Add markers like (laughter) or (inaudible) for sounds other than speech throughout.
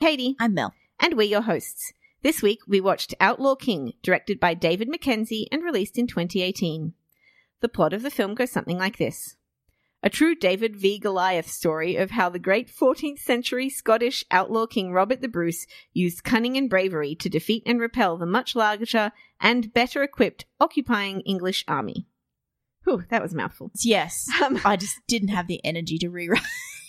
Katie. I'm Mel. And we're your hosts. This week we watched Outlaw King, directed by David Mackenzie and released in 2018. The plot of the film goes something like this. A true David v. Goliath story of how the great 14th century Scottish outlaw king Robert the Bruce used cunning and bravery to defeat and repel the much larger and better equipped occupying English army. Whew, that was a mouthful. Yes. Um, I just didn't have the energy to rewrite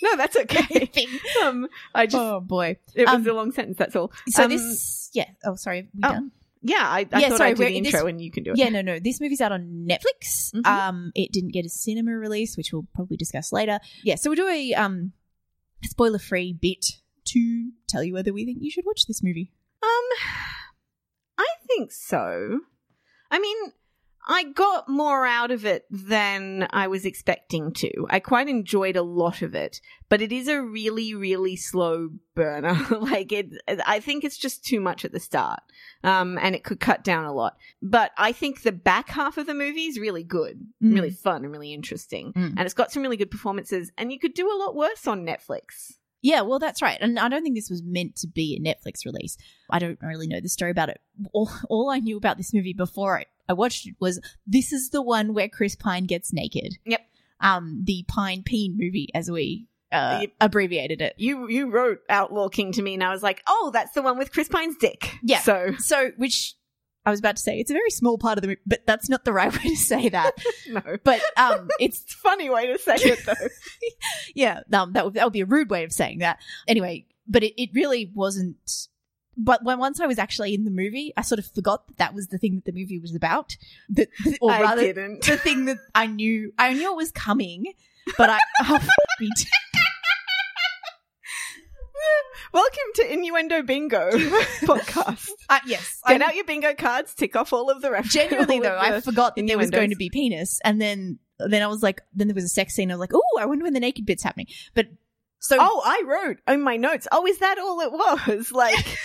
no, that's okay. (laughs) um, I just, oh boy. it was um, a long sentence, that's all. So Um, this, yeah. Oh, sorry. We oh, done? Yeah, I, I Yeah, thought sorry, I'd do we're- the this- intro and you can do it. Yeah, no, no. This movie's out on Netflix. Mhm. Um, it didn't get a cinema release, which we'll probably discuss later. Yeah, so we'll do a um spoiler-free bit to tell you whether we think you should watch this movie. Um, I think so. I mean, I got more out of it than I was expecting to. I quite enjoyed a lot of it, but it is a really, really slow burner. (laughs) like it, I think it's just too much at the start. Um, and it could cut down a lot. But I think the back half of the movie is really good, Mm. really fun, and really interesting. Mm. And it's got some really good performances. And you could do a lot worse on Netflix. Yeah, well, that's right. And I don't think this was meant to be a Netflix release. I don't really know the story about it. All, all I knew about this movie before I, I watched it was this is the one where Chris Pine gets naked. Yep. Um, the Pine Peen movie, as we uh, abbreviated it. You you wrote Outlaw King to me, and I was like, oh, that's the one with Chris Pine's dick. Yeah. So So, which I was about to say, it's a very small part of the movie, but that's not the right (laughs) way to say that. (laughs) no, but um, (laughs) it's funny way to say it though. yeah, um, that would that would be a rude way of saying that. Anyway, but it, it really wasn't. But when once I was actually in the movie, I sort of forgot that that was the thing that the movie was about. That, (laughs) or I didn't. the thing that I knew, I knew it was coming, but I. (laughs) Oh. (laughs) Welcome to Innuendo Bingo podcast. Uh, yes, Get I- out your bingo cards, tick off all of the references. Genuinely though, I forgot that there was going to be penis, and then then I was like, then there was a sex scene. I was like, oh, I wonder when the naked bit's happening. But so Oh, I wrote in my notes. Oh, is that all it was? Like.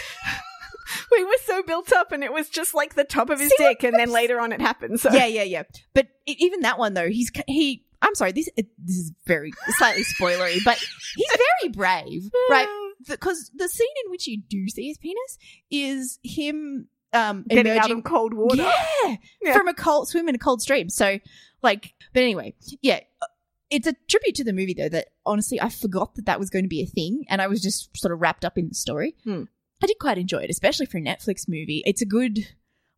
(laughs) We were so built up, and it was just like the top of his See, dick, and then later on it happened. So yeah, yeah, yeah. But even that one though, he's he. I'm sorry, this this is very slightly spoilery, but he's very brave, (laughs) right? Because the scene in which you do see his penis is him um getting out emerging of cold water. Yeah, Yeah. from a cold swim in a cold stream. So, like, but anyway, yeah, uh, it's a tribute to the movie though. That honestly, I forgot that that was going to be a thing, and I was just sort of wrapped up in the story. Hmm. I did quite enjoy it, especially for a Netflix movie. It's a good.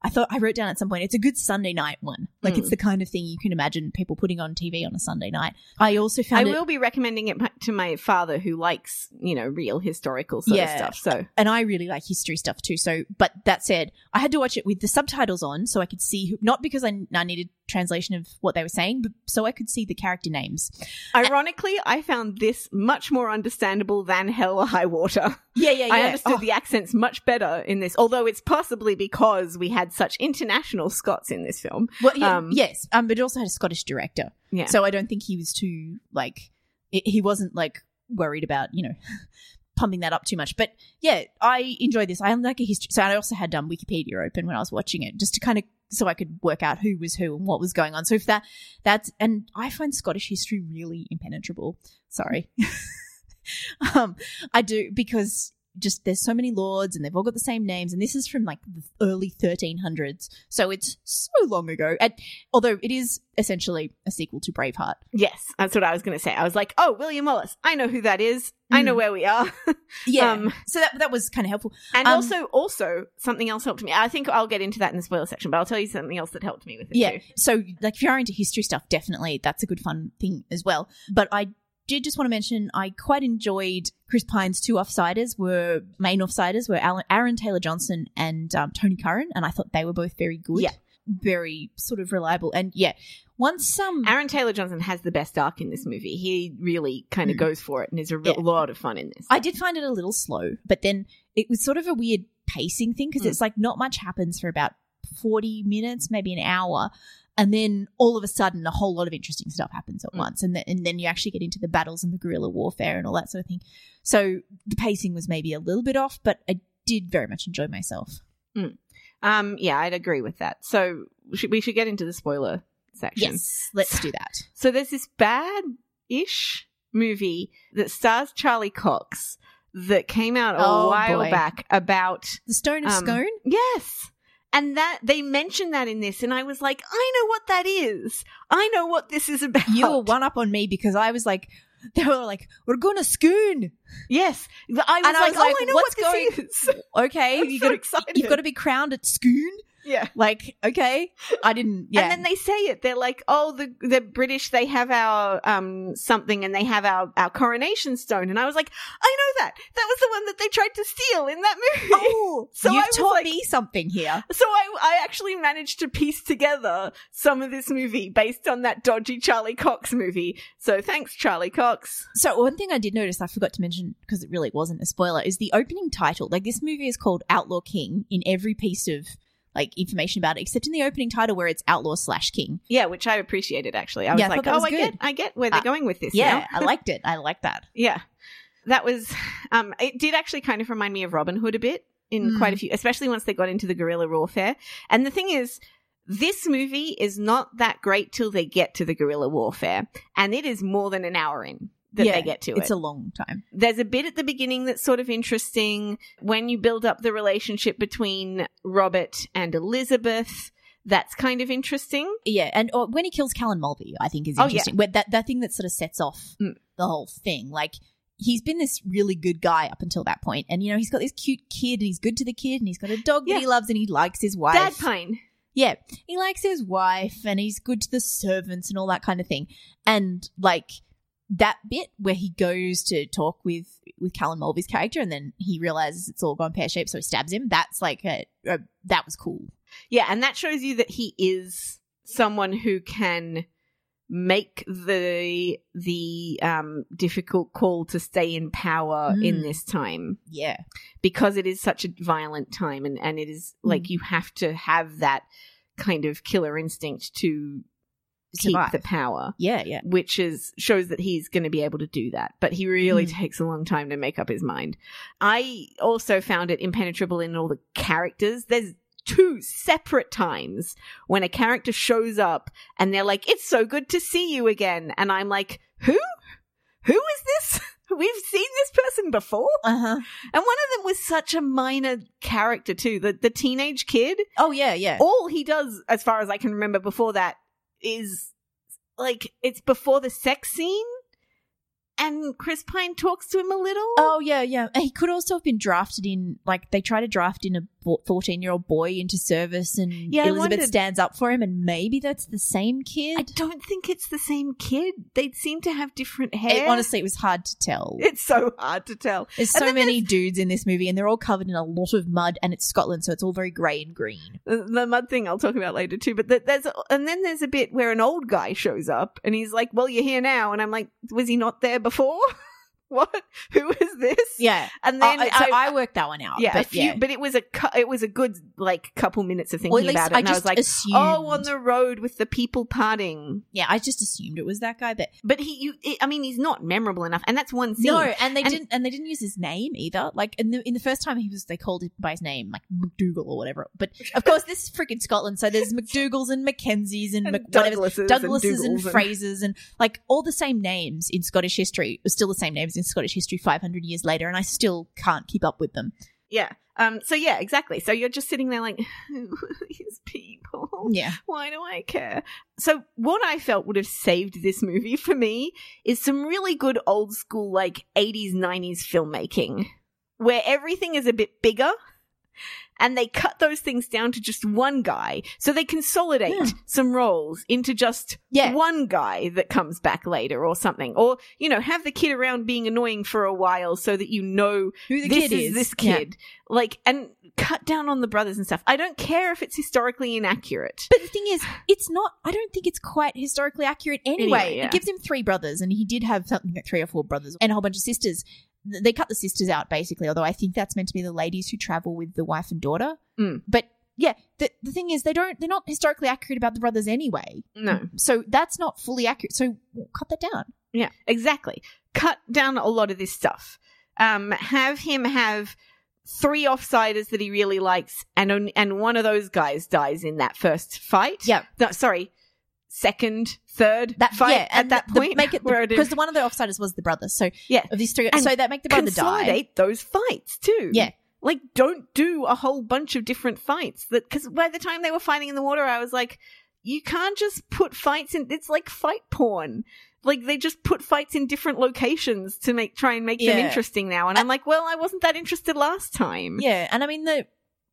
I thought I wrote down at some point. It's a good Sunday night one. Like Hmm. it's the kind of thing you can imagine people putting on TV on a Sunday night. I also found I it, will be recommending it to my father, who likes you know real historical sort Yeah. of stuff. So and I really like history stuff too. So, but that said, I had to watch it with the subtitles on so I could see who, not because I, I needed translation of what they were saying, so I could see the character names. Ironically, I found this much more understandable than Hell or High Water. Yeah, (laughs) yeah, yeah. I understood Oh, the accents much better in this, although it's possibly because we had such international Scots in this film. well, yeah, um, yes, um, but it also had a Scottish director, Yeah. so I don't think he was too like it, he wasn't like worried about you know (laughs) pumping that up too much. But yeah, I enjoyed this. I am like a history, so I also had um, Wikipedia open when I was watching it just to kind of so I could work out who was who and what was going on. So if that that's and I find Scottish history really impenetrable. Sorry. (laughs) um I do because just there's so many lords and they've all got the same names and this is from like the early 1300s. So it's so long ago. And although it is essentially a sequel to Braveheart. Yes, that's what I was going to say. I was like, oh, William Wallace. I know who that is. I know Mm. where we are. (laughs) Yeah. Um, so that that was kind of helpful. and Um, also, also something else helped me. I think I'll get into that in the spoiler section, but I'll tell you something else that helped me with it Yeah. too. So, like, if you're into history stuff, definitely that's a good fun thing as well. But I did just want to mention I quite enjoyed Chris Pine's two offsiders were main offsiders were Alan, Aaron Taylor Johnson and um, Tony Curran, and I thought they were both very good. Yeah. Very sort of reliable. And yeah, once um Aaron Taylor Johnson has the best arc in this movie. He really kind of Mm. goes for it and is a real Yeah. lot of fun in this. I did find it a little slow, but then it was sort of a weird pacing thing because Mm. it's like not much happens for about 40 minutes, maybe an hour. And then all of a sudden, a whole lot of interesting stuff happens at Mm. once. And, th- and then you actually get into the battles and the guerrilla warfare and all that sort of thing. So the pacing was maybe a little bit off, but I did very much enjoy myself. Um, yeah, I'd agree with that. So we should, we should get into the spoiler section. Yes, let's do that. So there's this bad-ish movie that stars Charlie Cox that came out a Oh, while boy. back about The Stone of Um, Scone? yes. And that they mentioned that in this, and I was like, I know what that is. I know what this is about. You were one up on me because I was like, they were like, we're going to Scone. Yes, I was, And I like, was like, oh, I know what's what this is. (laughs) Okay, you so got to, excited. you've got to be crowned at Scone. Yeah. Like, okay, I didn't. Yeah, And then they say it. They're like, "Oh, the the British they have our um something, and they have our our coronation stone." And I was like, "I know that. That was the one that they tried to steal in that movie." oh, (laughs) So you I taught like- me something here. So I I actually managed to piece together some of this movie based on that dodgy Charlie Cox movie. So thanks, Charlie Cox. So one thing I did notice, I forgot to mention because it really wasn't a spoiler, is the opening title. Like this movie is called Outlaw King in every piece of like information about it, except in the opening title where it's Outlaw slash King. Yeah, which I appreciated actually. I was Yeah, I like, "Oh, was I get. I get where they're Uh, going with this." Yeah. I liked it. I like that. (laughs) Yeah. That was um it did actually kind of remind me of Robin Hood a bit in Mm. quite a few especially once they got into the guerrilla warfare. And the thing is this movie is not that great till they get to the guerrilla warfare and it is more than an hour in that yeah, they get to it's it. a long time. There's a bit at the beginning that's sort of interesting when you build up the relationship between Robert and Elizabeth. That's kind of interesting. Yeah, and or when he kills Callan Mulvey, I think is interesting. Oh, yeah. That that thing that sort of sets off Mm. the whole thing, like. He's been this really good guy up until that point, and you know he's got this cute kid, and he's good to the kid, and he's got a dog Yeah. that he loves, and he likes his wife. Dad Pine. Yeah, he likes his wife and he's good to the servants and all that kind of thing. And like that bit where he goes to talk with with Callan Mulvey's character and then he realizes it's all gone pear shaped, so he stabs him. That's like a, a that was cool. Yeah, and that shows you that he is someone who can make the the um difficult call to stay in power in Mm. this time Yeah, because it is such a violent time and and it is like Mm. you have to have that kind of killer instinct to keep the power yeah, yeah. which is shows that he's going to be able to do that. But he really Mm. takes a long time to make up his mind. I also found it impenetrable in all the characters. There's two separate times when a character shows up and they're like it's so good to see you again. And i'm like who? Who is this? (laughs) We've seen this person before? Uh huh. and one of them was such a minor character too the the teenage kid. Oh yeah, yeah. all he does, as far as I can remember before that, is like it's before the sex scene, and Chris Pine talks to him a little. Oh yeah, yeah. He could also have been drafted in, like they try to draft in a fourteen-year-old boy into service, and Yeah, Elizabeth wondered- stands up for him, and maybe that's the same kid. I don't think it's the same kid. They seem to have different hair. It- honestly, it was hard to tell. it's so hard to tell. There's And so many dudes in this movie, and they're all covered in a lot of mud, and it's Scotland, so it's all very grey and green. The, the mud thing I'll talk about later too. But th- there's and then there's a bit where an old guy shows up and he's like, "Well, you're here now," and I'm like, "Was he not there before? (laughs) what? Who is this?" Yeah, And then Uh, so I, worked that one out. yeah, but few, yeah. but it was a cu- it was a good like couple minutes of thinking Well, about it, I and I, was like, assumed. oh, on the road with the people parting. yeah, I just assumed it was that guy, but But he, you, I mean, he's not memorable enough, and that's one scene. no, and they And- didn't, and they didn't use his name either. Like in the in the first time he was, they called it by his name, like McDougal or whatever. But of course, this is freaking Scotland, so there's (laughs) McDougals and Mackenzies and, And Mc- whatever, Douglases, and, and- Frasers and like all the same names in Scottish history, still the same names in Scottish history 500 years later, and I still can't keep up with them. Yeah. Um. So yeah, exactly. So you're just sitting there like, (laughs) who are these people? Yeah, Why do I care? So what I felt would have saved this movie for me is some really good old school like 80s 90s filmmaking where everything is a bit bigger and they cut those things down to just one guy. So they consolidate Yeah. some roles into just Yeah. one guy that comes back later or something. Or, you know, have the kid around being annoying for a while so that you know who the this kid is, is this Yeah. kid. Like, and cut down on the brothers and stuff. I don't care if it's historically inaccurate. But the thing is, it's not. I don't think it's quite historically accurate anyway. Anyway, yeah. It gives him three brothers, and he did have something like three or four brothers and a whole bunch of sisters. Th- They cut the sisters out basically, although I think that's meant to be the ladies who travel with the wife and daughter. Mm. But yeah, the the thing is, they don't. They're not historically accurate about the brothers anyway. No. So that's not fully accurate. So cut that down. Yeah, exactly. Cut down a lot of this stuff. Um, have him have three offsiders that he really likes, and on, and one of those guys dies in that first fight. Yeah. No, sorry, second, third That fight yeah, at that the- point. make it (laughs) because one of the offsiders was the brother. So Yeah. of these three, And so that make the brother die. consolidate those fights too. Yeah. Like, don't do a whole bunch of different fights. That because by the time they were fighting in the water, I was like, you can't just put fights in. It's like fight porn. Like they just put fights in different locations to make try and make them interesting now. And uh, I'm like, well, I wasn't that interested last time. Yeah, and I mean the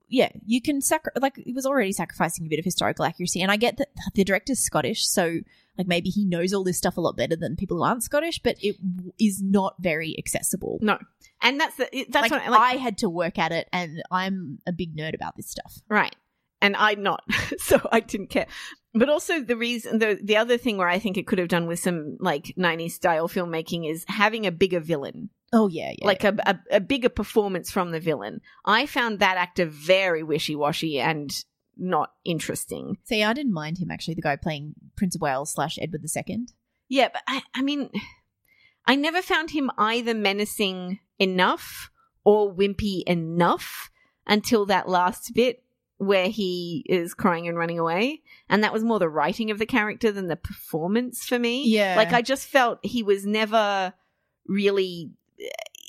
yeah, you can sacri- like it was already sacrificing a bit of historical accuracy, and I get that the director's Scottish, so like maybe he knows all this stuff a lot better than people who aren't Scottish, but it w- is not very accessible. No, and that's the it- that's like, what I like. I had to work at it, and I'm a big nerd about this stuff. Right. And I'm not. (laughs) so I didn't care. But also the reason the the other thing where I think it could have done with some like 90s style filmmaking is having a bigger villain. Oh yeah, yeah. Like a, a a bigger performance from the villain. I found that actor very wishy-washy and not interesting. see, I didn't mind him actually, the guy playing Prince of Wales slash Edward II. Yeah, but I I mean I never found him either menacing enough or wimpy enough until that last bit where he is crying and running away. And that was more the writing of the character than the performance for me. Yeah. Like I just felt he was never really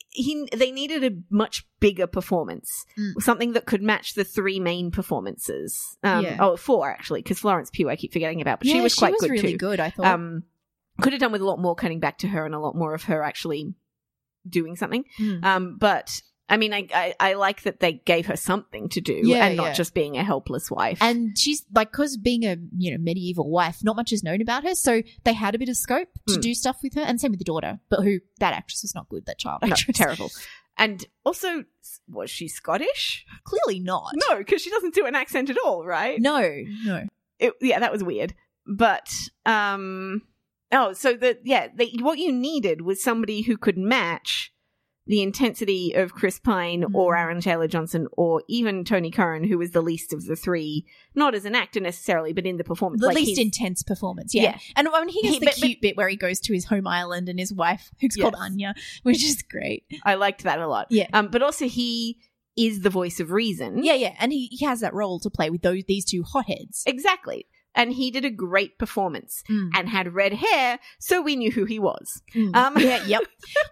he they needed a much bigger performance. Mm. Something that could match the three main performances. Um Yeah. oh four actually, because Florence Pugh I keep forgetting about, but she was quite good really too. good. I thought. Um could have done with a lot more cutting back to her and a lot more of her actually doing something. Mm. Um, but I mean, I, I I like that they gave her something to do Yeah, and not yeah. just being a helpless wife. and she's like because being a you know medieval wife not much is known about her so they had a bit of scope to Hmm. do stuff with her and same with the daughter but who that actress was not good that child (laughs) no, actress terrible. And also, was she Scottish? clearly not No, because she doesn't do an accent at all, right? no no It, yeah, that was weird. But um, oh, so the yeah, they, what you needed was somebody who could match the intensity of Chris Pine or Mm. Aaron Taylor Johnson or even Tony Curran, who was the least of the three, not as an actor necessarily, but in the performance. the Like, least he's- intense performance yeah, Yeah. and when he has He- the but- cute bit where he goes to his home island and his wife who's called Anya which is great I liked that a lot. Yeah. Um, but also he is the voice of reason. yeah yeah and he, he has that role to play with those these two hotheads Exactly. And he did a great performance Mm. and had red hair, so we knew who he was. Mm. Um, (laughs) yeah, yep.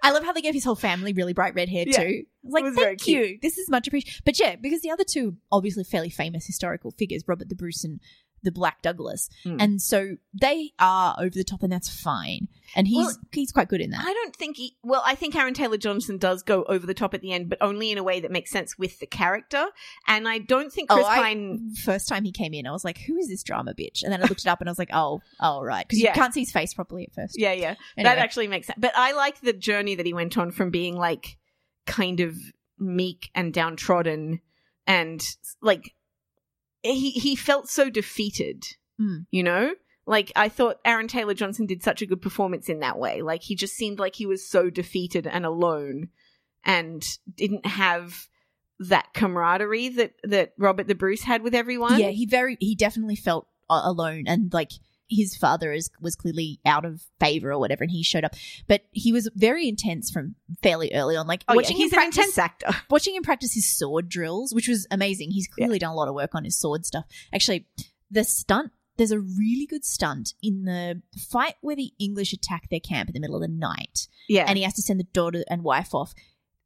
I love how they gave his whole family really bright red hair Yeah. too. Like, thank you. This is much appreciated. But yeah, because the other two obviously fairly famous historical figures, Robert the Bruce and the Black Douglas, Mm. and so they are over the top, and that's fine. And he's Well, he's quite good in that. I don't think he. Well, I think Aaron Taylor Johnson does go over the top at the end, but only in a way that makes sense with the character. And I don't think Chris oh, I, Pine. first time he came in, I was like, "Who is this drama bitch?" And then I looked it up, and I was like, "Oh, oh, right," because Yeah. you can't see his face properly at first. Yeah, yeah, Anyway. that actually makes sense. But I like the journey that he went on from being like kind of meek and downtrodden, and like he he felt so defeated. Mm. You know, like I thought Aaron Taylor Johnson did such a good performance in that way. Like he just seemed like he was so defeated and alone, and didn't have that camaraderie that that Robert the Bruce had with everyone. Yeah, he very he definitely felt alone and like his father is was clearly out of favor or whatever and he showed up but he was very intense from fairly early on like Oh, watching yeah, he's him an practice intense actor. (laughs) watching him practice his sword drills which was amazing he's clearly done a lot of work on his sword stuff actually the stunt there's a really good stunt in the fight where the english attack their camp in the middle of the night Yeah, and he has to send the daughter and wife off.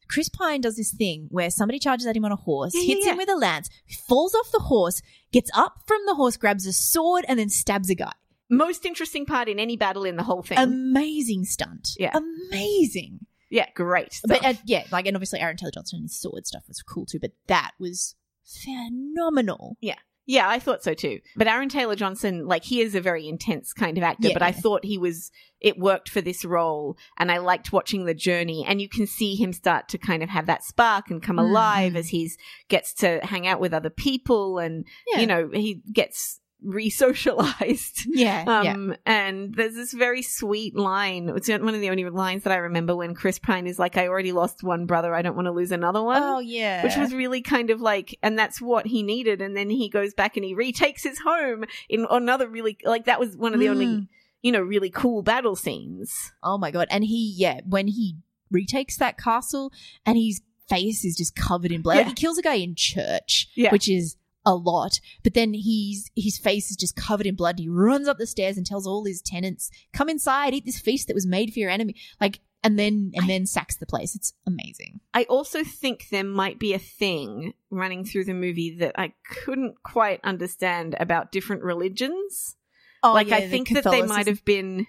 Chris Pine does this thing where somebody charges at him on a horse, Yeah, yeah, hits yeah. him with a lance, falls off the horse, gets up from the horse, grabs a sword, and then stabs a guy. Most interesting part in any battle in the whole thing. Amazing stunt. Yeah. Amazing. yeah, great. But uh, yeah, like, and obviously Aaron Taylor Johnson and his sword stuff was cool too, but that was phenomenal. Yeah, Yeah, I thought so too. But Aaron Taylor Johnson, like, he is a very intense kind of actor, Yeah. but I thought he was, it worked for this role. And I liked watching the journey. And you can see him start to kind of have that spark and come Mhm. alive as he gets to hang out with other people and, Yeah. you know, he gets re-socialized. (laughs) Yeah. yeah. Um, and there's this very sweet line. It's one of the only lines that I remember when Chris Pine is like, I already lost one brother. I don't want to lose another one Oh, yeah. which was really kind of like, and that's what he needed. And then he goes back and he retakes his home in another really, like, that was one of the only, Mm. you know, really cool battle scenes. Oh my god! And he, yeah, when he retakes that castle and his face is just covered in blood, like Yeah. he kills a guy in church, Yeah. which is a lot. But then he's his face is just covered in blood. He runs up the stairs and tells all his tenants, "Come inside, eat this feast that was made for your enemy." Like, and then and I- then sacks the place. It's amazing. I also think there might be a thing running through the movie that I couldn't quite understand about different religions. Oh, like I think that they might have been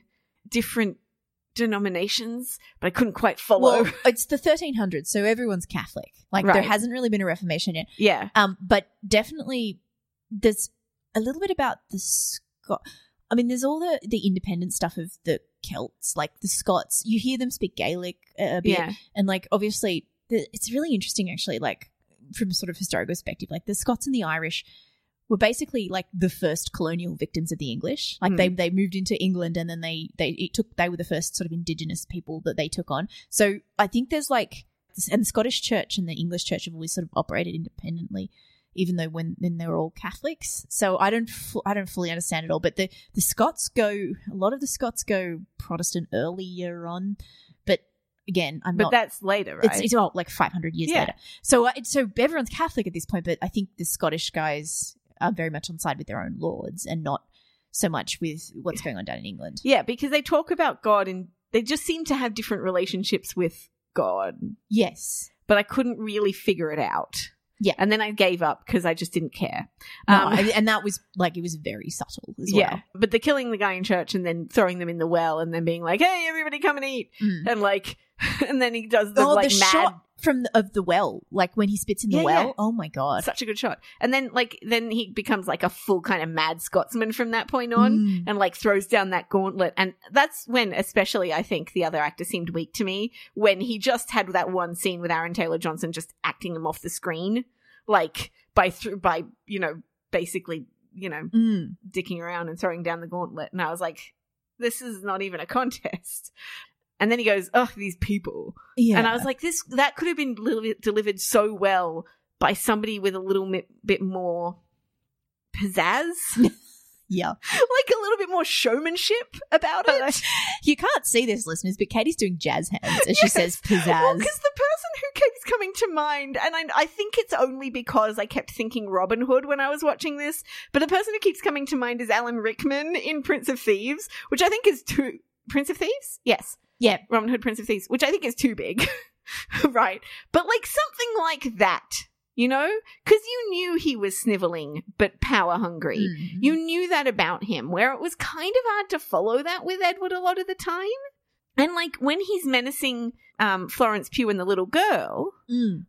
different denominations, but I couldn't quite follow. Well, (laughs) it's the 1300s, so everyone's Catholic. Like there hasn't really been a Reformation yet. yeah. Um, but definitely there's a little bit about the Scot. I mean, there's all the the independent stuff of the Celts, like the Scots. You hear them speak Gaelic a bit, Yeah. and like obviously, the, it's really interesting actually. Like from a sort of historical perspective, like the Scots and the Irish were basically like the first colonial victims of the English. Like they they moved into England and then they they it took they were the first sort of indigenous people that they took on. So I think there's like and the Scottish Church and the English Church have always sort of operated independently, even though when then they were all Catholics. So I don't I don't fully understand it all. But the the Scots go a lot of the Scots go Protestant earlier on, but again I'm But not. that's later, right? It's, it's all like 500 years Yeah. later. So, uh, it's- so everyone's Catholic at this point, but I think the Scottish guys are very much on side with their own lords and not so much with what's going on down in England. yeah, because they talk about God and they just seem to have different relationships with God, Yes. but I couldn't really figure it out. Yeah. And then I gave up because I just didn't care. Um, and- and that was like, it was very subtle as well. Yeah. But the killing the guy in church and then throwing them in the well and then being like, hey, everybody come and eat. Mm. And like, (laughs) and then he does the Oh, like the mad shot from the, of the well, like when he spits in the Yeah, well. yeah. Oh my god! such a good shot. And then like then he becomes like a full kind of mad Scotsman from that point on. Mm. And like throws down that gauntlet, and that's when, especially, I think the other actor seemed weak to me when he just had that one scene with Aaron Taylor Johnson just acting him off the screen, like by through by you know basically you know Mm. dicking around and throwing down the gauntlet. And I was like, this is not even a contest. And then he goes, "Ugh, these people. Yeah, And I was like, this, that could have been delivered so well by somebody with a little mi- bit more pizzazz, (laughs) yeah. (laughs) like a little bit more showmanship about it. You can't see this, listeners, but Katie's doing jazz hands as she Yes. says Well, pizzazz. because the person who keeps coming to mind, and I, I think it's only because I kept thinking Robin Hood when I was watching this, but the person who keeps coming to mind is Alan Rickman in Prince of Thieves, which I think is too. Prince of Thieves? Yes. Yeah, Robin Hood, Prince of Thieves, which I think is too big. (laughs) right. But like something like that, you know? Because you knew he was sniveling but power hungry. Mm. You knew that about him, where it was kind of hard to follow that with Edward a lot of the time. And like when he's menacing um, Florence Pugh and the little girl, Mm.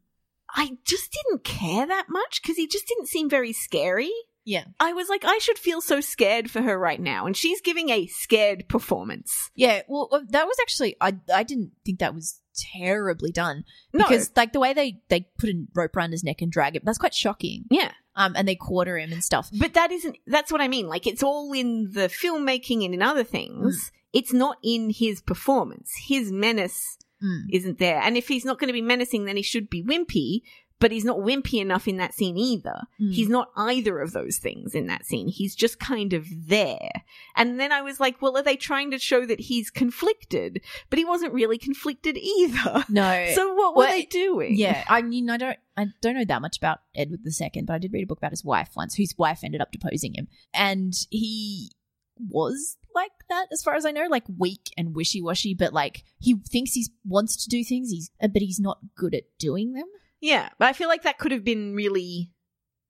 I just didn't care that much because he just didn't seem very scary. Yeah. I was like, I should feel so scared for her right now. And she's giving a scared performance. Yeah, well, uh, that was actually I. I didn't think that was terribly done No. because, like, the way they they put a rope around his neck and drag him, that's quite shocking. yeah. Um, and they quarter him and stuff. But that isn't, that's what I mean. Like, it's all in the filmmaking and in other things. It's not in his performance. His menace Mm. isn't there. And if he's not going to be menacing, then he should be wimpy. But he's not wimpy enough in that scene either. Mm. He's not either of those things in that scene. He's just kind of there. And then I was like, well, are they trying to show that he's conflicted? But he wasn't really conflicted either. No, (laughs) So what were Well, they doing? yeah, I mean, I don't, I don't know that much about Edward II, but I did read a book about his wife once, whose wife ended up deposing him, and he was like that, as far as I know, like weak and wishy washy, but like he thinks he wants to do things, he's, but he's not good at doing them. Yeah, but I feel like that could have been really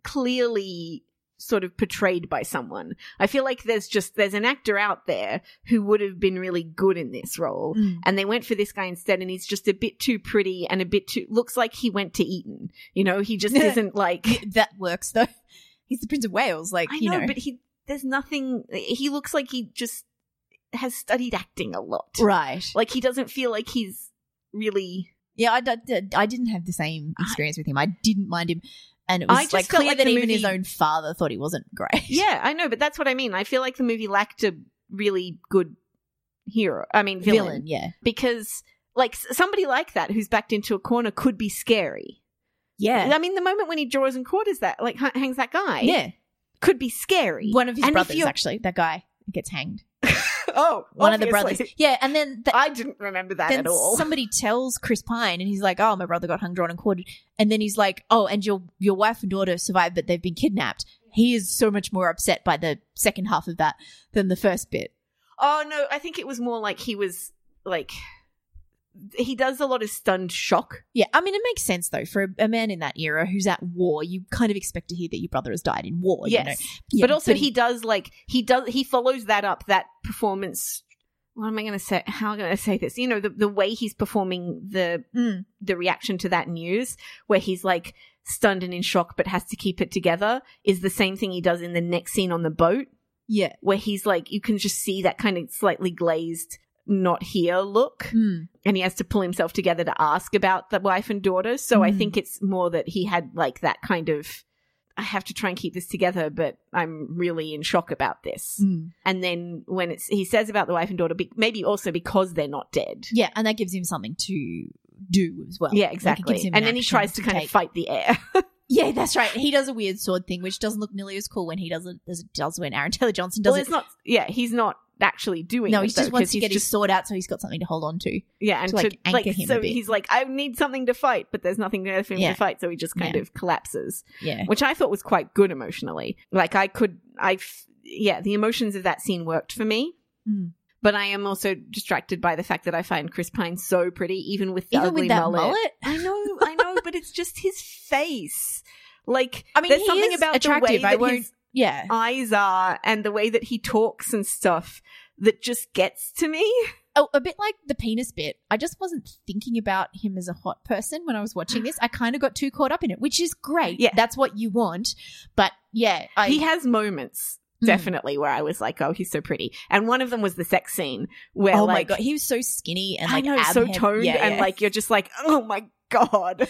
clearly sort of portrayed by someone. I feel like there's just there's an actor out there who would have been really good in this role. Mm. And they went for this guy instead, and he's just a bit too pretty and a bit too looks like he went to Eton. You know, he just (laughs) isn't like (laughs) that works though. (laughs) He's the Prince of Wales, like I you know, know. but he there's nothing. He looks like he just has studied acting a lot. right. Like he doesn't feel like he's really. Yeah, I, d- I didn't have the same experience with him. I didn't mind him, and it was I just like clear like that even his own father thought he wasn't (laughs) great. Yeah, I know, but that's what I mean. I feel like the movie lacked a really good hero. I mean, villain. villain. Yeah, because like somebody like that who's backed into a corner could be scary. yeah, I mean, the moment when he draws and quarters that, like hangs that guy, yeah. could be scary. One of his And brothers, actually, that guy gets hanged. (laughs) (laughs) oh, one of the brothers. Yeah, and then th- I didn't remember that at all. (laughs) somebody tells Chris Pine, and he's like, "Oh, my brother got hung, drawn, and quartered." And then he's like, "Oh, and your your wife and daughter survived, but they've been kidnapped." He is so much more upset by the second half of that than the first bit. oh no, I think it was more like he was like he does a lot of stunned shock. Yeah, I mean, it makes sense though for a, a man in that era who's at war. You kind of expect to hear that your brother has died in war. yes, you know? Yeah, but also he does like he does he follows that up that performance. What am I going to say? How am I going to say this? You know, the the way he's performing the Mm. the reaction to that news, where he's like stunned and in shock, but has to keep it together, is the same thing he does in the next scene on the boat, yeah. where he's like, you can just see that kind of slightly glazed, not here look. Mm. and he has to pull himself together to ask about the wife and daughter. So I Mm. think it's more that he had like that kind of I have to try and keep this together, but I'm really in shock about this. Mm. And then when it's he says about the wife and daughter, maybe also because they're not dead. Yeah, and that gives him something to do as well. Yeah, exactly. him and an then he tries to kind take. of fight the air. (laughs) Yeah, that's right. He does a weird sword thing, which doesn't look nearly as cool when he does it as it does when Aaron Taylor Johnson does well, it. it's not. Yeah, he's not actually doing. no, it, he though, just wants to get his sword out so he's got something to hold on to. Yeah, and to, to, like, like, anchor him so he's like, I need something to fight, but there's nothing there for him Yeah. to fight, so he just kind Yeah. of collapses. Yeah. which I thought was quite good emotionally. Like I could, I, yeah, the emotions of that scene worked for me. Mm. But I am also distracted by the fact that I find Chris Pine so pretty, even with the Even ugly with that mullet. mullet? I know, I know, but it's just his face. Like, I mean, there's he something about attractive. the way I that his Yeah. eyes are and the way that he talks and stuff that just gets to me. Oh, a bit like the penis bit. I just wasn't thinking about him as a hot person when I was watching this. I kind of got too caught up in it, which is great. Yeah. That's what you want. But yeah, I, he has moments. Mm. Definitely, where I was like, "Oh, he's so pretty," and one of them was the sex scene where, oh like, my god, he was so skinny and like I know, so toned, Yeah, and yeah. like you're just like, oh my god.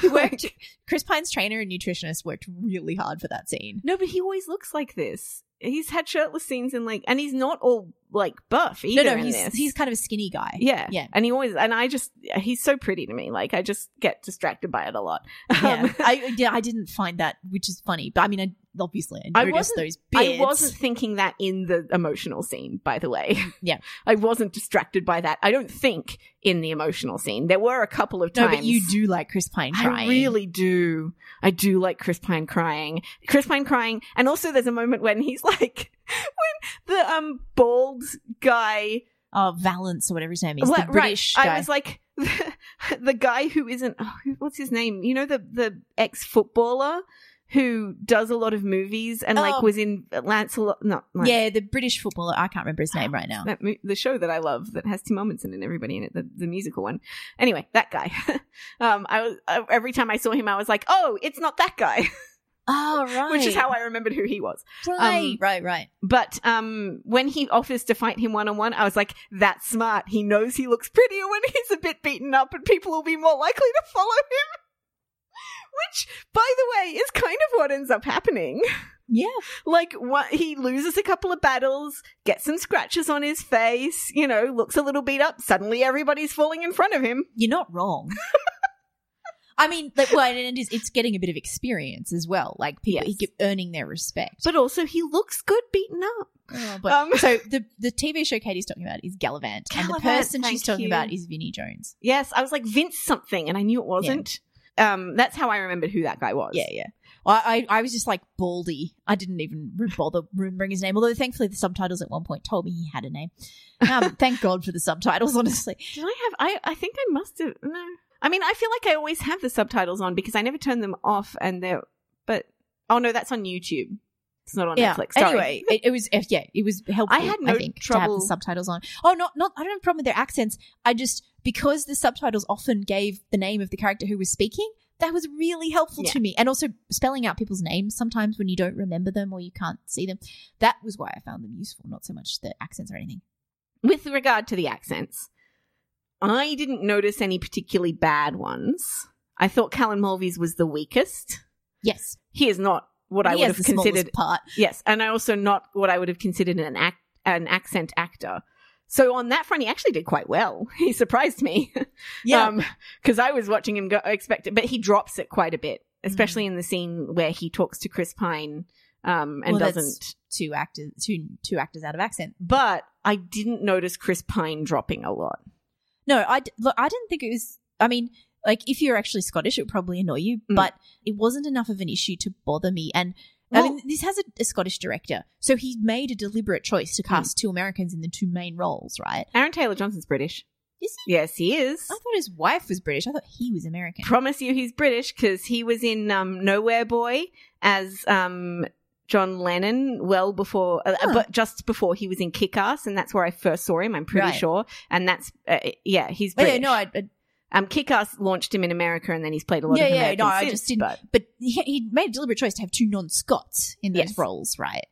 He (laughs) worked. Chris Pine's trainer and nutritionist worked really hard for that scene. no, but he always looks like this. He's had shirtless scenes and like, and he's not all like buff No, either. no, in he's this. he's kind of a skinny guy. yeah, yeah. and he always, and I just, he's so pretty to me. Like I just get distracted by it a lot. Yeah, Um, I yeah, I didn't find that, which is funny. But I mean, I, obviously, I I noticed those bits. I wasn't thinking that in the emotional scene, by the way. (laughs) Yeah. I wasn't distracted by that. I don't think in the emotional scene. There were a couple of times. No, but you do like Chris Pine crying. I really do. I do like Chris Pine crying. Chris Pine crying, and also there's a moment when he's (laughs) like, when the um bald guy, Oh, Valence or whatever his name is, Well, the British right, guy. I was like, (laughs) the, guy who isn't, oh, what's his name? You know the the ex footballer who does a lot of movies and like Oh. was in Lancelot. Not Lan- yeah, the British footballer. I can't remember his name right now. mo- the show that I love that has Tim Omundson and everybody in it, the, the musical one. Anyway, that guy. (laughs) um, I was every time I saw him, I was like, oh, it's not that guy, (laughs) Oh, right. (laughs) which is how I remembered who he was. Right, um, right, right. But um, when he offers to fight him one on one, I was like, that's smart. He knows he looks prettier when he's a bit beaten up, and people will be more likely to follow him. Which, by the way, is kind of what ends up happening. Yeah. Like, what, he loses a couple of battles, gets some scratches on his face, you know, looks a little beat up. Suddenly, everybody's falling in front of him. You're not wrong. I mean, like, well, and it is, it's getting a bit of experience as well. Like, people Yes. he keep earning their respect. But also, he looks good beaten up. Oh, but Um, so (laughs) the the TV show Katie's talking about is Galavant, and the person she's talking you. about is Vinnie Jones. Yes, I was like, Vince something, and I knew it wasn't. Um, that's how I remembered who that guy was. Yeah, yeah. I, I I was just like Baldy. I didn't even bother remembering his name. Although thankfully the subtitles at one point told me he had a name. Um, (laughs) thank God for the subtitles. Honestly, Did I have? I I think I must have. No, I mean I feel like I always have the subtitles on because I never turn them off, and they're. But oh no, that's on YouTube. It's not on yeah. Netflix. Sorry. Anyway, it, it was yeah, it was helpful. I had no think to have trouble- the subtitles on. Oh, not not. I don't have a problem with their accents. I just because the subtitles often gave the name of the character who was speaking. That was really helpful Yeah. to me, and also spelling out people's names sometimes when you don't remember them or you can't see them. That was why I found them useful, not so much the accents or anything. with regard to the accents, I didn't notice any particularly bad ones. I thought Callan Mulvey's was the weakest. Yes, He is not what I would have the considered. part. Yes, and I also not what I would have considered an act an accent actor. So on that front, he actually did quite well. (laughs) He surprised me. Yeah, because I was watching him go expect it, but he drops it quite a bit, especially Mm. in the scene where he talks to Chris Pine um, and Well, doesn't. two actors, two two actors out of accent. But I didn't notice Chris Pine dropping a lot. No, I look. I didn't think it was. I mean, like if you're actually Scottish, it would probably annoy you, Mm. but it wasn't enough of an issue to bother me. And I mean, this has a, a Scottish director, so he made a deliberate choice Mm. to cast two Americans in the two main roles, right? Aaron Taylor Johnson's British. Is he? Yes, he is. I thought his wife was British. I thought he was American. Promise you he's British because he was in um, Nowhere Boy as um, John Lennon well before, uh, but just before he was in Kick Ass, and that's where I first saw him, I'm pretty Right. sure. And that's, uh, yeah, he's Oh, British. yeah, no, I, I, um, Kick Ass launched him in America, and then he's played a lot yeah, of yeah, Americans no, I just didn't. but- But, he, he made a deliberate choice to have two non-Scots in those Yes. roles, right?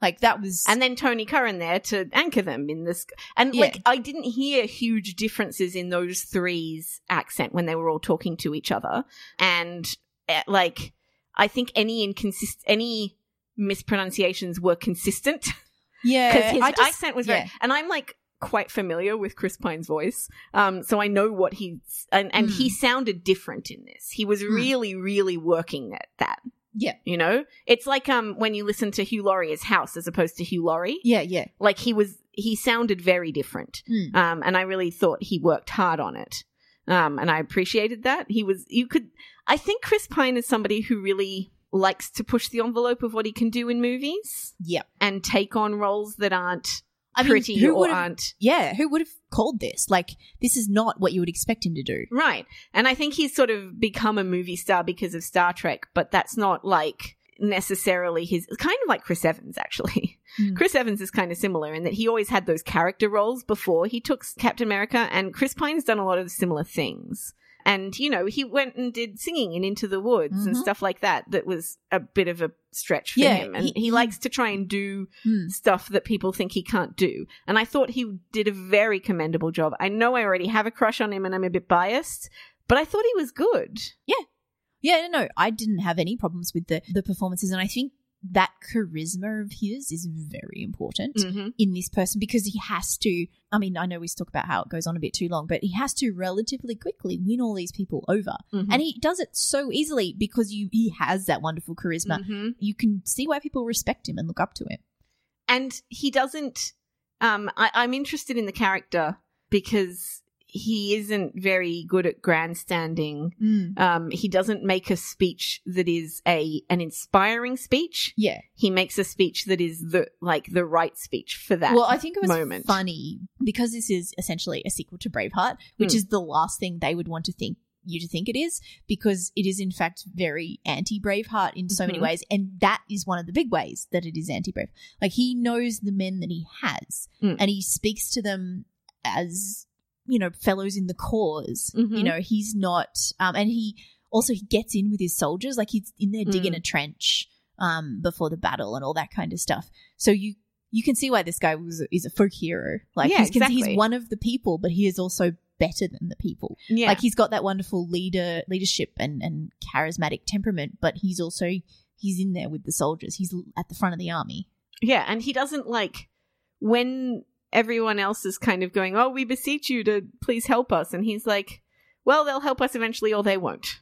Like that was, and then Tony Curran there to anchor them in this. And Yeah. like, I didn't hear huge differences in those three's accent when they were all talking to each other. And uh, like, I think any inconsist, any mispronunciations were consistent (laughs) yeah, because his just- accent was very. yeah. And I'm like quite familiar with Chris Pine's voice, um, so I know what he's and and Mm. he sounded different in this. He was Mm. really, really working at that. Yeah. You know, it's like um when you listen to Hugh Laurie as House as opposed to Hugh Laurie yeah, yeah. like he was he sounded very different Mm. um and i really thought he worked hard on it um and i appreciated that he was you could i think chris pine is somebody who really likes to push the envelope of what he can do in movies Yeah. and take on roles that aren't I mean, pretty who or aren't Yeah, who would have called this? Like, this is not what you would expect him to do. right and i think he's sort of become a movie star because of star trek but that's not like necessarily his kind of like chris evans actually Mm. Chris Evans is kind of similar in that he always had those character roles before he took Captain America, and Chris Pine's done a lot of similar things. And, you know, he went and did singing in Into the Woods and Mhm. stuff like that, that was a bit of a stretch for Yeah, him. And he- he, likes to try and do Hmm. stuff that people think he can't do. And I thought he did a very commendable job. I know I already have a crush on him and I'm a bit biased, but I thought he was good. Yeah, no, no, I didn't have any problems with the the performances, and I think that charisma of his is very important Mm-hmm. in this person because he has to. I mean, I know we talk about how it goes on a bit too long, but he has to relatively quickly win all these people over, Mm-hmm. and he does it so easily because you he has that wonderful charisma. Mhm. You can see why people respect him and look up to him. and he doesn't um I, i'm interested in the character because he isn't very good at grandstanding um he doesn't make a speech that is a an inspiring speech Yeah. he makes a speech that is the like the right speech for that Well, I think it was moment. funny because this is essentially a sequel to Braveheart, which Hmm. is the last thing they would want to think you to think it is because it is in fact very anti Braveheart in so many Mhm. ways, and that is one of the big ways that it is anti Brave. Like he knows the men that he has, Mm. and he speaks to them as you know fellows in the because You Mhm. know, he's not, um, and he also he gets in with his soldiers, like he's in there digging Mm. a trench um before the battle and all that kind of stuff. So you you can see why this guy was is a folk hero. Like Yeah, he's, he's one of the people, but he is also better than the people. yeah Like he's got that wonderful leader leadership and and charismatic temperament, but he's also he's in there with the soldiers. He's at the front of the army. yeah and he doesn't like when everyone else is kind of going oh we beseech you to please help us and he's like well they'll help us eventually or they won't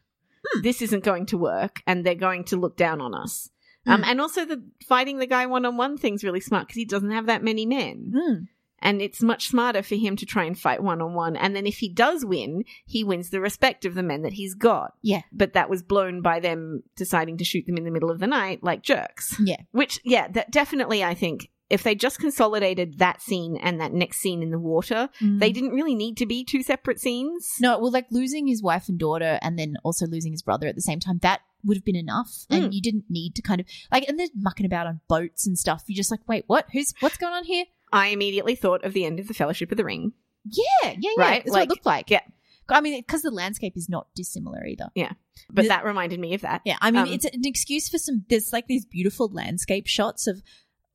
Hmm. this isn't going to work and they're going to look down on us um, Hmm. and also the fighting the guy one-on-one thing's really smart because he doesn't have that many men Mm. and it's much smarter for him to try and fight one-on-one and then if he does win he wins the respect of the men that he's got Yeah. but that was blown by them deciding to shoot them in the middle of the night like jerks Yeah. which, yeah, that definitely, I think, if they just consolidated that scene and that next scene in the water, they didn't really need to be two separate scenes. No, well, like losing his wife and daughter, and then also losing his brother at the same time. That would have been enough, and Mm. you didn't need to kind of like. And they're mucking about on boats and stuff. You're just like, wait, what? Who's what's going on here? I immediately thought of the end of the Fellowship of the Ring. Yeah, yeah, yeah. Right, That's what it looked like. yeah. I mean, because the landscape is not dissimilar either. Yeah. But The- that reminded me of that. Yeah, I mean, Um, it's an excuse for some. There's like these beautiful landscape shots of,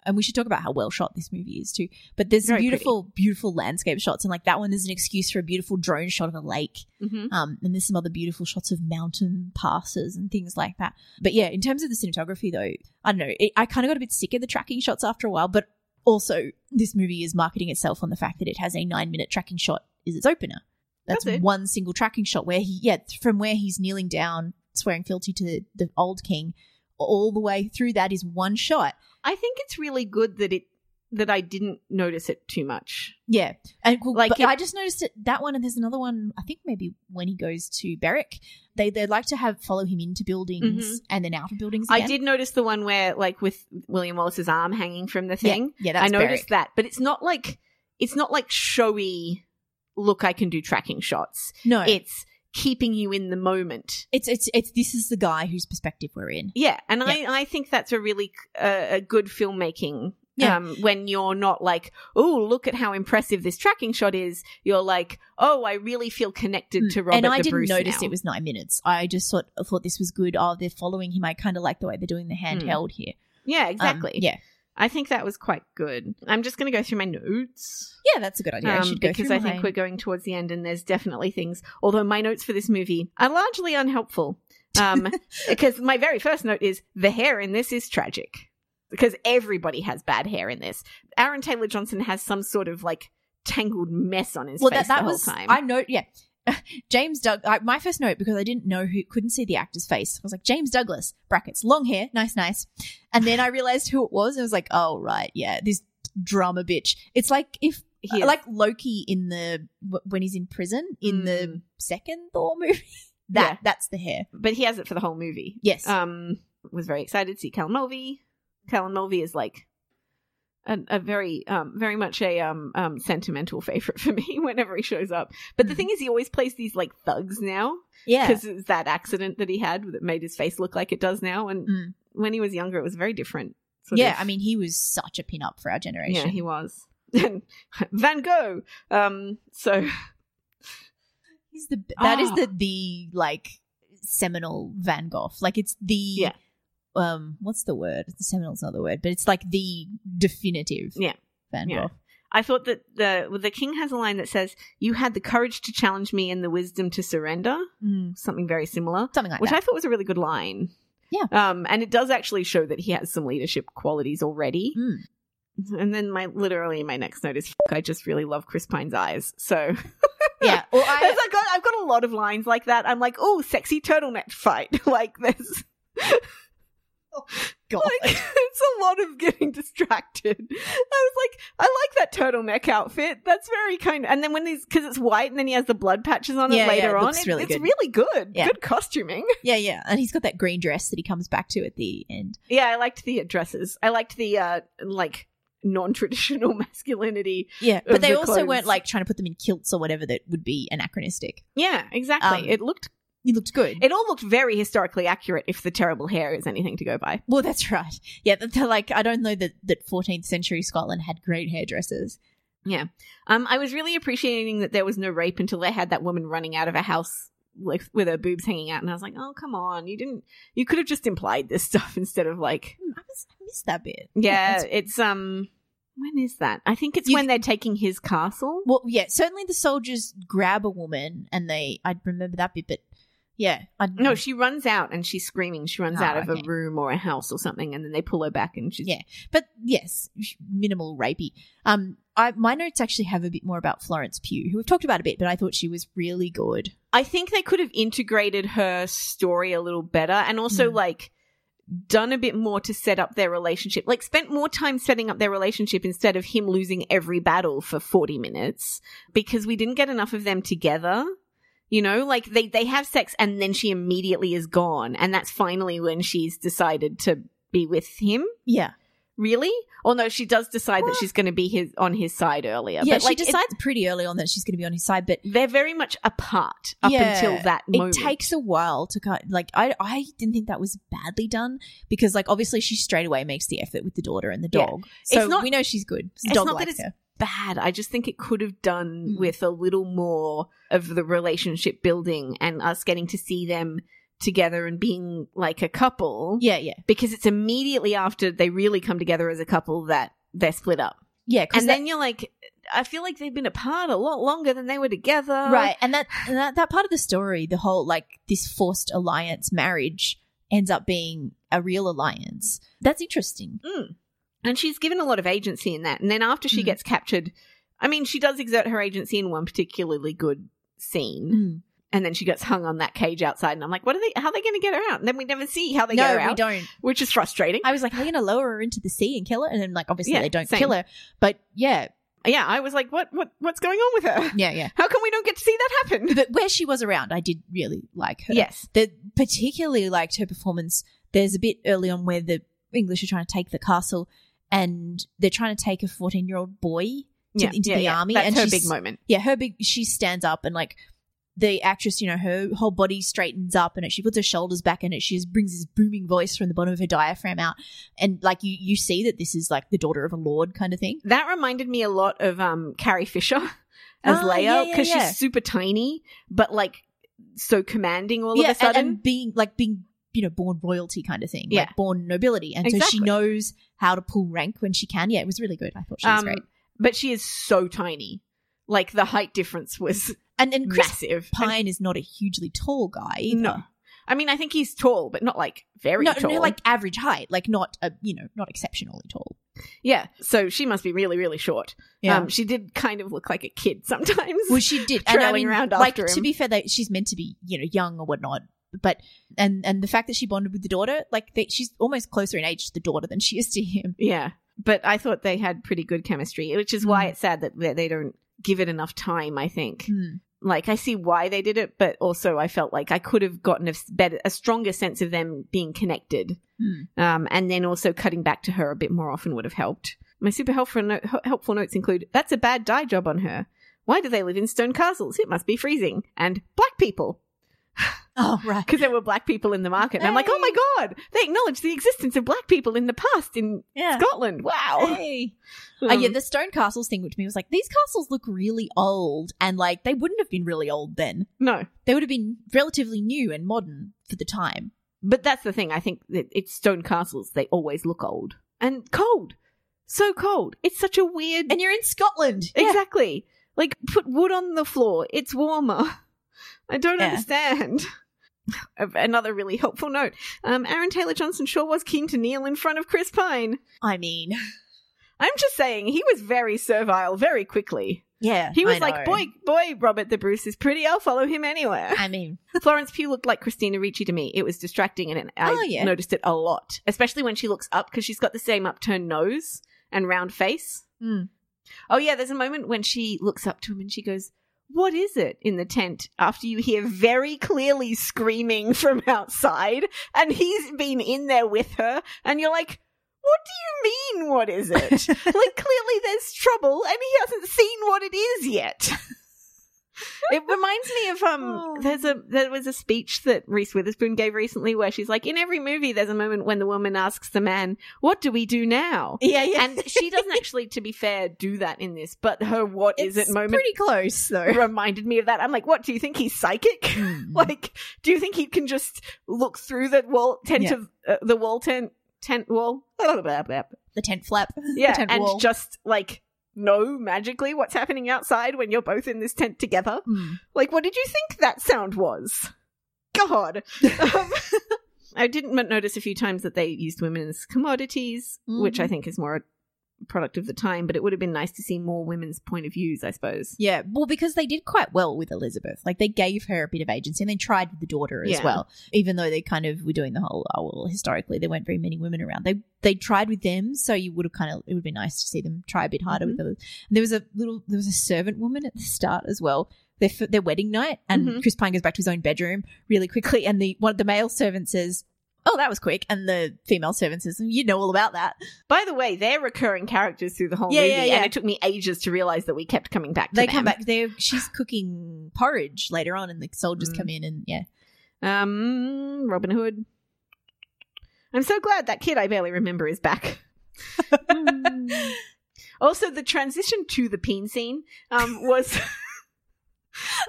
and we should talk about how well shot this movie is too. But there's Very beautiful, beautiful landscape shots, and like that one is an excuse for a beautiful drone shot of a lake. hmm Um, and there's some other beautiful shots of mountain passes and things like that. But yeah, in terms of the cinematography, though, I don't know. It, I kind of got a bit sick of the tracking shots after a while. But also, this movie is marketing itself on the fact that it has a nine minute tracking shot is its opener. That's, That's one single tracking shot where he, yeah, from where he's kneeling down, swearing fealty to the old king, all the way through that is one shot. I think it's really good that it that I didn't notice it too much. Yeah, and well, Like it- I just noticed it that one, and there's another one. I think maybe when he goes to Berwick, they they like to have follow him into buildings Mhm. and then out of buildings. I did notice the one where, like, with William Wallace's arm hanging from the thing. Yeah, yeah I noticed Berwick. that, but it's not like it's not like showy. Look, I can do tracking shots. No, It's keeping you in the moment. it's it's it's this is the guy whose perspective we're in. Yeah, and I I think that's a really uh, a good filmmaking. Yeah. Um, when you're not like, oh, look at how impressive this tracking shot is. You're like, oh, I really feel connected to Robert Mm. and I didn't Bruce notice now. it was nine minutes. I just thought thought this was good. Oh, they're following him. I kind of like the way they're doing the handheld here. Yeah, Um, Hmm. exactly. yeah, I think that was quite good. I'm just going to go through my notes. yeah, that's a good idea. I um, should go because I think my- we're going towards the end, and there's definitely things. Although my notes for this movie are largely unhelpful, um, (laughs) because my very first note is the hair in this is tragic because everybody has bad hair in this. Aaron Taylor Johnson has some sort of like tangled mess on his well, face that that the whole was time. I know. Yeah, (laughs) James Doug. I, my first note because I didn't know who couldn't see the actor's face. I was like James Douglas brackets long hair, nice, nice. And then I realized who it was. I was like, oh right, yeah, this drama bitch. It's like if He like Loki in the when he's in prison in the Mm. second Thor movie. (laughs) that Yeah. that's the hair. but he has it for the whole movie. Yes. Um, was very excited to see Mulvey. Callan Mulvey is like a, a very, um, very much a um, um, sentimental favorite for me (laughs) whenever he shows up. But the thing is, he always plays these like thugs now yeah. because it's that accident that he had that made his face look like it does now. And Mm. when he was younger, it was very different. Yeah, of- I mean, he was such a pin up for our generation. yeah, he was. (laughs) Van Gogh. Um, so He's the that is Ah. the the like seminal Van Gogh. Like it's the Yeah. Um what's the word? The seminal's not the word, but it's like the definitive Yeah. Van Yeah. Gogh. I thought that the well, the king has a line that says, "You had the courage to challenge me and the wisdom to surrender." Mm, Something very similar. something like which that. I thought was a really good line. Yeah. Um, and it does actually show that he has some leadership qualities already. Mm. And then my literally my next note is I just really love Chris Pine's eyes. So (laughs) yeah. Well, I (laughs) have got I've got a lot of lines like that. I'm like, oh, sexy turtleneck fight. (laughs) like this. God. Like, (laughs) it's a lot of getting distracted. I was like, I like that turtleneck outfit. That's very kind. And then when these, because it's white, and then he has the blood patches on Yeah, it later yeah, it on. it- really it's good. really good. Yeah. Good costuming. (laughs) yeah, yeah, and he's got that green dress that he comes back to at the end. Yeah, I liked the dresses. I liked the uh like non-traditional (laughs) masculinity. Yeah, but they the also clothes. weren't like trying to put them in kilts or whatever that would be anachronistic. Yeah, exactly. Um, it looked He looked good. it all looked very historically accurate if the terrible hair is anything to go by. well, that's right. Yeah, like I don't know that that 14th century Scotland had great hairdressers. Yeah. Um I was really appreciating that there was no rape until they had that woman running out of a house like with her boobs hanging out and I was like, "Oh, come on. You didn't you could have just implied this (laughs) stuff instead of like Hmm, I, was, I missed that bit. Yeah, that's- it's um when is that? I think it's You- when they're taking his castle. Well, yeah, certainly the soldiers grab a woman and they. I remember that bit, but yeah, I No, she runs out and she's screaming. She runs Oh, out of okay. a room or a house or something, and then they pull her back, and she's Yeah. But yes, minimal rapey. Um, I my notes actually have a bit more about Florence Pugh, who we've talked about a bit, but I thought she was really good. I think they could have integrated her story a little better, and also Mm. like done a bit more to set up their relationship. Like spent more time setting up their relationship instead of him losing every battle for forty minutes because we didn't get enough of them together. You know, like they they have sex and then she immediately is gone, and that's finally when she's decided to be with him. Yeah, Really? Or no, she does decide that she's going to be his on his side earlier. yeah. but she like, it- decides pretty early on that she's going to be on his side, but they're very much apart up Yeah. until that moment. it takes a while to kind. of, Like I, I didn't think that was badly done because, like, obviously she straight away makes the effort with the daughter and the Yeah. dog. So It's not- we know she's good. It's dog not that it's her. Bad. I just think it could have done Mm. with a little more of the relationship building and us getting to see them together and being like a couple. Yeah, yeah, Because it's immediately after they really come together as a couple that they're split up. yeah. And then you're like, I feel like they've been apart a lot longer than they were together. right and that, and that that part of the story the whole like this forced alliance marriage ends up being a real alliance that's interesting Mm. And she's given a lot of agency in that. And then after she Mm. gets captured, I mean, she does exert her agency in one particularly good scene. and then she gets hung on that cage outside, and I'm like, what are they? How are they going to get her out? And then we never see how they no, get her we don't. which is frustrating. I was like, are they going to lower her into the sea and kill her? And then, like, obviously Yeah, they don't same. kill her. But yeah, yeah, I was like, what? What? What's going on with her? yeah, yeah. How come we don't get to see that happen? But where she was around, I did really like her. Yes. The, particularly liked her performance. There's a bit early on where the English are trying to take the castle and they're trying to take a 14 year old boy to, into the army. That's and her big moment. yeah, her big, she stands up and like the actress, you know, her whole body straightens up and she puts her shoulders back and it she just brings this booming voice from the bottom of her diaphragm out. And like you, you see that this is like the daughter of a lord kind of thing. That reminded me a lot of um Carrie Fisher (laughs) as Ah, Leia yeah, yeah, because yeah. she's super tiny, but like so commanding all yeah, of a sudden. and, being like being, you know, born royalty kind of thing. Yeah. Like born nobility. And so she knows how to pull rank when she can. Yeah, it was really good. I thought she was Um, great. but she is so tiny. Like the height difference was And and Chris massive. Pine is not a hugely tall guy. Either. No. I mean, I think he's tall, but not like very No, tall. no, like average height, like not a you know not exceptionally tall. yeah. So she must be really, really short. Um, she did kind of look like a kid sometimes. well, she did. And I mean, around like after to be fair, they, she's meant to be you know young or whatnot. But and and the fact that she bonded with the daughter, like they, she's almost closer in age to the daughter than she is to him. (laughs) yeah, but I thought they had pretty good chemistry, which is why Mm. it's sad that they don't give it enough time. I think. Hmm. like I see why they did it, but also I felt like I could have gotten a better, a stronger sense of them being connected. Hmm. Um, and then also cutting back to her a bit more often would have helped. My super helpful, no- helpful notes include: "That's a bad dye job on her. Why do they live in stone castles? It must be freezing." And black people, (sighs) (laughs) Oh right. because there were black people in the market. And I'm like, "Oh my god, they acknowledge the existence of black people in the past in Yeah. Scotland." Wow. Hey. Um, (laughs) Uh, yeah, the stone castles thing, which to me was like, these castles look really old, and like they wouldn't have been really old then. no, They would have been relatively new and modern for the time. But that's the thing. I think that it's stone castles. They always look old and cold. So cold. It's such a weird. And you're in Scotland. exactly. Like put wood on the floor. It's warmer. (laughs) I don't Yeah. understand. (laughs) Another really helpful note. Um, Aaron Taylor Johnson sure was keen to kneel in front of Chris Pine. I mean, I'm just saying he was very servile very quickly. yeah. He was like, "Boy, boy, Robert the Bruce is pretty. I'll follow him anywhere." I mean, (laughs) Florence Pugh looked like Christina Ricci to me. It was distracting, and I Oh, yeah. noticed it a lot, especially when she looks up because she's got the same upturned nose and round face. Hmm. Oh yeah, there's a moment when she looks up to him and she goes, "What is it?" in the tent after you hear very clearly screaming (laughs) from outside, and he's been in there with her, and you're like. What do you mean? What is it? (laughs) like clearly there's trouble, and he hasn't seen what it is yet. (laughs) It reminds me of um. Oh. There's a there was a speech that Reese Witherspoon gave recently where she's like, in every movie, there's a moment when the woman asks the man, "What do we do now?" yeah, yeah. And she doesn't actually, to be fair, do that in this. But her "What is it's it?" moment pretty close though. reminded me of that. I'm like, what do you think he's psychic? Mm. (laughs) like, do you think he can just look through the wall tent Yeah. of uh, the wall tent tent wall? (laughs) the tent flap. Yeah, tent and wall. just like know magically what's happening outside when you're both in this tent together. Hmm. Like, what did you think that sound was? God. (laughs) um, (laughs) I didn't notice a few times that they used women as commodities, which I Mhm. think is more a product of the time, but it would have been nice to see more women's point of views, I suppose. Yeah, well, because they did quite well with Elizabeth. Like they gave her a bit of agency, and they tried with the daughter as Yeah. well. Even though they kind of were doing the whole, oh well, historically there weren't very many women around. They they tried with them, so you would have kind of it would have been nice to see them try a bit harder with Mm-hmm. the. And there was a little, there was a servant woman at the start as well. Their their wedding night, and Mhm. Chris Pine goes back to his own bedroom really quickly, and the one of the male servant says. Oh, that was quick. And the female servant says, You know all about that. By the way, they're recurring characters through the whole Yeah, movie, yeah, yeah. and it took me ages to realize that we kept coming back to They them. come back. They she's cooking porridge later on, and the soldiers Mm. come in, and yeah, Um, Robin Hood. I'm so glad that kid I barely remember is back. (laughs) (laughs) also, the transition to the peen scene um, was (laughs)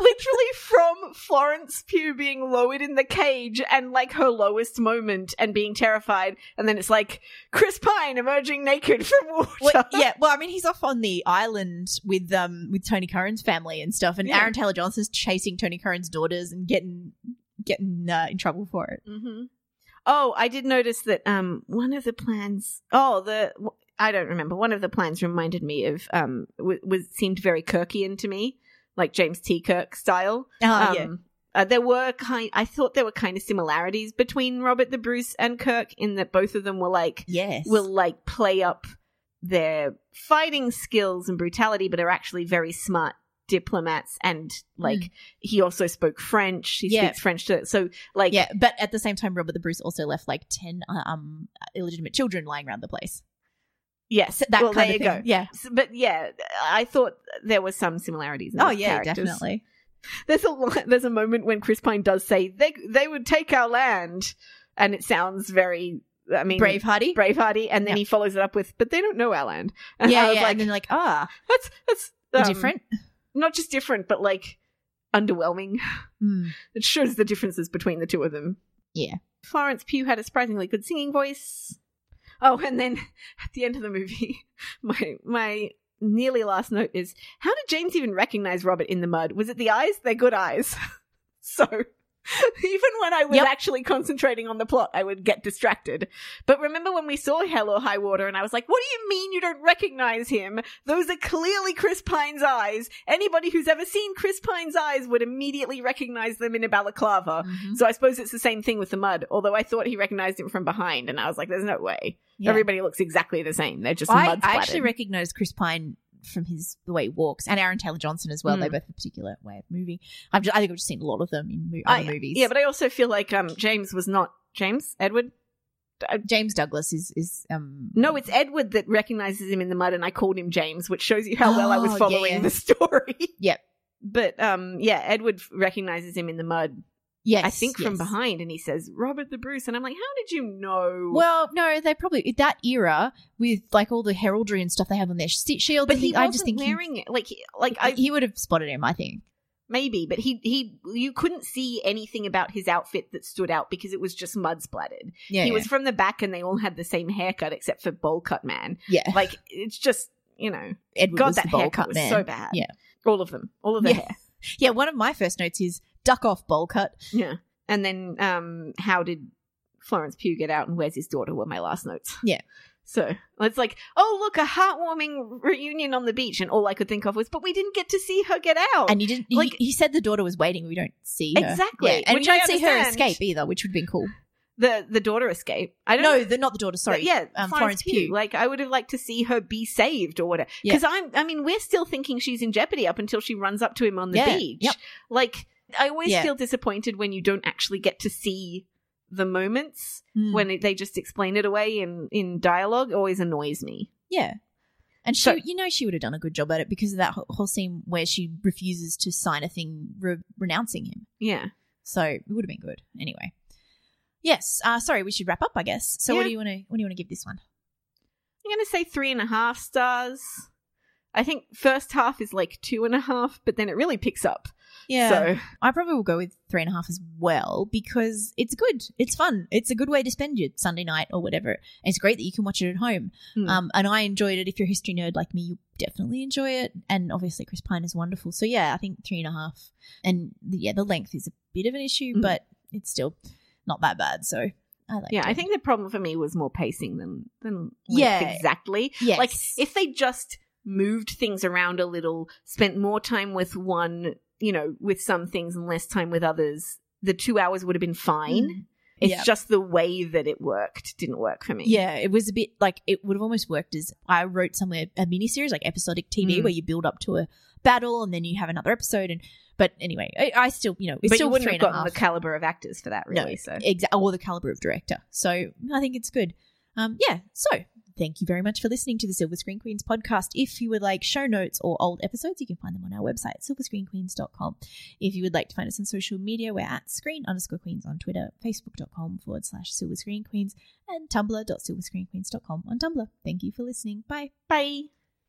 literally from Florence Pugh being lowered in the cage and like her lowest moment and being terrified, and then it's like Chris Pine emerging naked from water. Well, yeah, well, I mean, he's off on the island with um with Tony Curran's family and stuff, and Yeah. Aaron Taylor Johnson's chasing Tony Curran's daughters and getting getting uh, in trouble for it. hmm Oh, I did notice that um one of the plans. Oh, the I don't remember. One of the plans reminded me of um w- was seemed very Kirkian to me, like James T. Kirk style. Oh um, Uh, there were kind. I thought there were kind of similarities between Robert the Bruce and Kirk in that both of them were like Yes. will like play up their fighting skills and brutality, but are actually very smart diplomats. And like he also spoke French. He Yeah. speaks French too. So like yeah, but at the same time, Robert the Bruce also left like ten uh, um illegitimate children lying around the place. Yes, that well, kind there of you thing. go. Yeah. So- but yeah, I thought there was some similarities. In Oh yeah, characters. definitely. There's a there's a moment when Chris Pine does say they they would take our land, and it sounds very. I mean, Bravehearty. Bravehearty, and then Yeah. he follows it up with, "But they don't know our land." (laughs) And yeah, yeah. like, and then like ah, "That's that's um, different. Not just different, but like underwhelming. Mm. It shows the differences between the two of them. Yeah. Florence Pugh had a surprisingly good singing voice. Oh, and then (laughs) at the end of the movie, (laughs) my my nearly last note is: How did James even recognize Robert in the mud? Was it the eyes? They're good eyes. (laughs) so (laughs) even when I was Yep. actually concentrating on the plot, I would get distracted. But remember when we saw Hell or High Water, and I was like, "What do you mean you don't recognize him? Those are clearly Chris Pine's eyes. Anybody who's ever seen Chris Pine's eyes would immediately recognize them in a balaclava." Mhm. So I suppose it's the same thing with the mud. Although I thought he recognized him from behind, and I was like, "There's no way. Yeah. Everybody looks exactly the same. They're just I, mud I actually recognized Chris Pine from his the way he walks, and Aaron Taylor Johnson as well. Mm. They both have a particular way of moving. I've just, I think I've just seen a lot of them in mo- other I- movies. Yeah, but I also feel like um, James was not James Edward. James Douglas is is um No, it's Edward that recognizes him in the mud, and I called him James, which shows you how well I Oh, was following yeah. the (laughs) story. Yep. But um, yeah, Edward recognizes him in the mud. Yes, I think from behind, and he says Robert the Bruce, and I'm like, how did you know? Well, no, they probably that era with like all the heraldry and stuff they have on their sh- shield. but I he I just think he- wearing it. Like, he- like I he would have spotted him. I think. maybe, but he he you couldn't see anything about his outfit that stood out because it was just mud splattered. Yeah, he yeah. was from the back, and they all had the same haircut except for bowl cut man. yeah. Like, it's just you know, Edward God, that haircut cut was so bad. Yeah. all of them, all of the Yeah. hair. (laughs) Yeah, one of my first notes is duck off bowl cut. Yeah. And then um how did Florence Pugh get out and where's his daughter were my last notes. Yeah. So it's like, oh look, a heartwarming reunion on the beach, and all I could think of was, but we didn't get to see her get out. And you didn't. Like- he, he said the daughter was waiting. We don't see her. Exactly, Yeah, and which we don't see her escape either, which would have been cool. the the daughter escape. I don't No, know. the, not the daughter. Sorry, yeah, um, Florence, Florence Pugh. Pugh. Like I would have liked to see her be saved or whatever. Yeah. Because I'm, I mean, we're still thinking she's in jeopardy up until she runs up to him on the Yeah, beach. yep. Like I always Yeah. feel disappointed when you don't actually get to see the moments Mm. when it, they just explain it away in in dialogue. It always annoys me. Yeah. And she, So- you know, she would have done a good job at it because of that whole, scene where she refuses to sign a thing re- renouncing him. Yeah. So it would have been good. Anyway. Yes. Uh, sorry, we should wrap up, I guess. So what do you want to what do you want to give this one? I'm gonna say three and a half stars. I think first half is like two and a half, but then it really picks up. So I probably will go with three and a half as well because it's good. It's fun. It's a good way to spend your Sunday night or whatever. And it's great that you can watch it at home. Hmm. Um, and I enjoyed it. If you're a history nerd like me, you definitely enjoy it. And obviously, Chris Pine is wonderful. So yeah, I think three and a half. And the, yeah, the length is a bit of an issue, Mm. but it's still not that bad. So I like. yeah, I think the problem for me was more pacing than than length Yeah. exactly. Yes. Like if they just moved things around a little, spent more time with one, you know, with some things and less time with others, the two hours would have been fine. Mm. It's Yeah. just the way that it worked didn't work for me. Yeah, it was a bit like it would have almost worked as I wrote somewhere a mini series like episodic TV Mm. where you build up to a battle and then you have another episode. And but anyway, I, I still you know it's but still you wouldn't have gotten the caliber of actors for that, really. No, so exactly, or the caliber of director. So I think it's good. Um, yeah. So thank you very much for listening to the Silver Screen Queens podcast. If you would like show notes or old episodes, you can find them on our website, silverscreenqueens.com. If you would like to find us on social media, we're at screen underscore queens on Twitter, facebook.com forward slash silver screen queens, and tumblr.silverscreenqueens.com on Tumblr. Thank you for listening. Bye. bye.